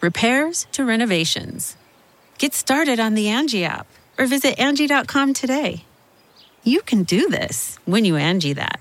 repairs to renovations. Get started on the Angi app or visit Angi.com today. You can do this when you Angi that.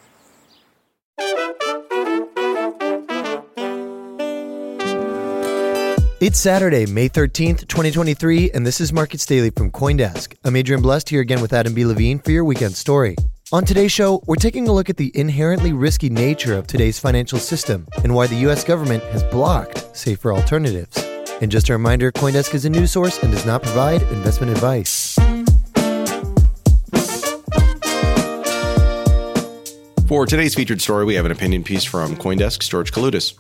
It's Saturday, May 13th, 2023, and this is Markets Daily from CoinDesk. I'm Adrian Blust here again with Adam B. Levine for your weekend story. On today's show, we're taking a look at the inherently risky nature of today's financial system and why the U.S. government has blocked safer alternatives. And just a reminder CoinDesk is a news source and does not provide investment advice. For today's featured story, we have an opinion piece from CoinDesk's George Kaloudis.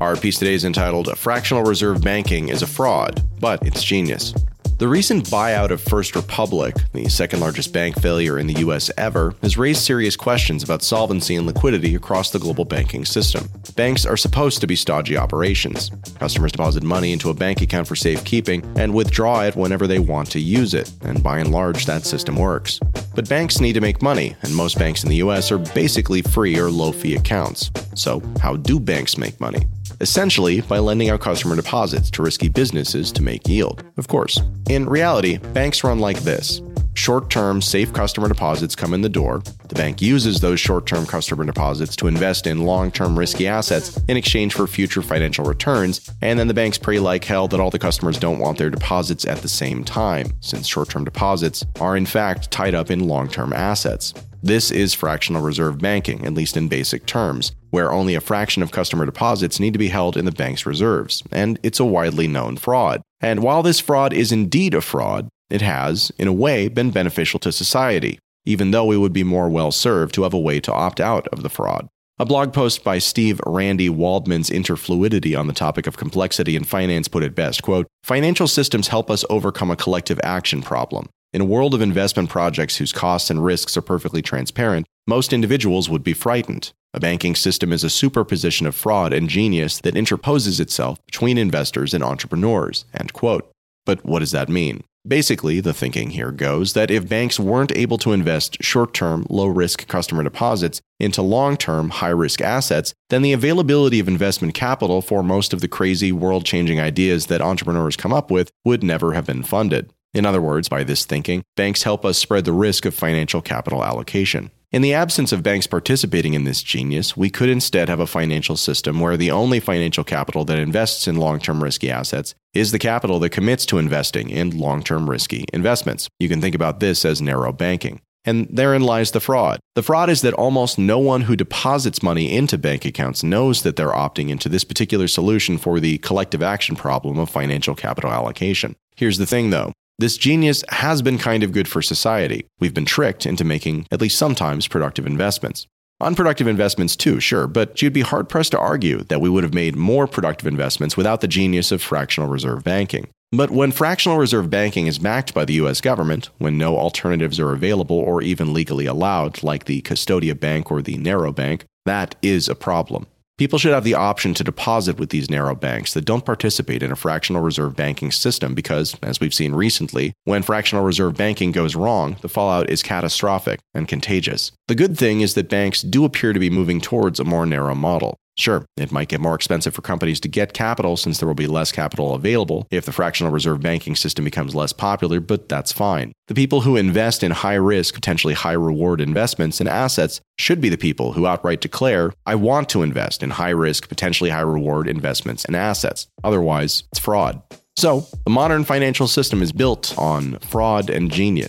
Our piece today is entitled Fractional Reserve Banking is a Fraud, but it's Genius. The recent buyout of First Republic, the second largest bank failure in the US ever, has raised serious questions about solvency and liquidity across the global banking system. Banks are supposed to be stodgy operations. Customers deposit money into a bank account for safekeeping and withdraw it whenever they want to use it, and by and large, that system works. But banks need to make money, and most banks in the US are basically free or low fee accounts. So, how do banks make money? Essentially by lending out customer deposits to risky businesses to make yield. Of course. In reality, banks run like this. Short term, safe customer deposits come in the door. The bank uses those short term customer deposits to invest in long term risky assets in exchange for future financial returns, and then the banks pray like hell that all the customers don't want their deposits at the same time, since short term deposits are in fact tied up in long term assets. This is fractional reserve banking, at least in basic terms, where only a fraction of customer deposits need to be held in the bank's reserves, and it's a widely known fraud. And while this fraud is indeed a fraud, it has, in a way, been beneficial to society, even though we would be more well served to have a way to opt out of the fraud. A blog post by Steve Randy Waldman's Interfluidity on the topic of complexity in finance put it best, quote, Financial systems help us overcome a collective action problem. In a world of investment projects whose costs and risks are perfectly transparent, most individuals would be frightened. A banking system is a superposition of fraud and genius that interposes itself between investors and entrepreneurs. End quote. But what does that mean? Basically, the thinking here goes that if banks weren't able to invest short term, low risk customer deposits into long term, high risk assets, then the availability of investment capital for most of the crazy, world changing ideas that entrepreneurs come up with would never have been funded. In other words, by this thinking, banks help us spread the risk of financial capital allocation. In the absence of banks participating in this genius, we could instead have a financial system where the only financial capital that invests in long term risky assets is the capital that commits to investing in long term risky investments. You can think about this as narrow banking. And therein lies the fraud. The fraud is that almost no one who deposits money into bank accounts knows that they're opting into this particular solution for the collective action problem of financial capital allocation. Here's the thing though this genius has been kind of good for society. We've been tricked into making, at least sometimes, productive investments. Unproductive investments, too, sure, but you'd be hard pressed to argue that we would have made more productive investments without the genius of fractional reserve banking. But when fractional reserve banking is backed by the US government, when no alternatives are available or even legally allowed, like the Custodia Bank or the Narrow Bank, that is a problem. People should have the option to deposit with these narrow banks that don't participate in a fractional reserve banking system because, as we've seen recently, when fractional reserve banking goes wrong, the fallout is catastrophic and contagious. The good thing is that banks do appear to be moving towards a more narrow model. Sure, it might get more expensive for companies to get capital since there will be less capital available if the fractional reserve banking system becomes less popular, but that's fine. The people who invest in high risk, potentially high reward investments and assets should be the people who outright declare, I want to invest in high risk, potentially high reward investments and assets. Otherwise, it's fraud. So, the modern financial system is built on fraud and genius.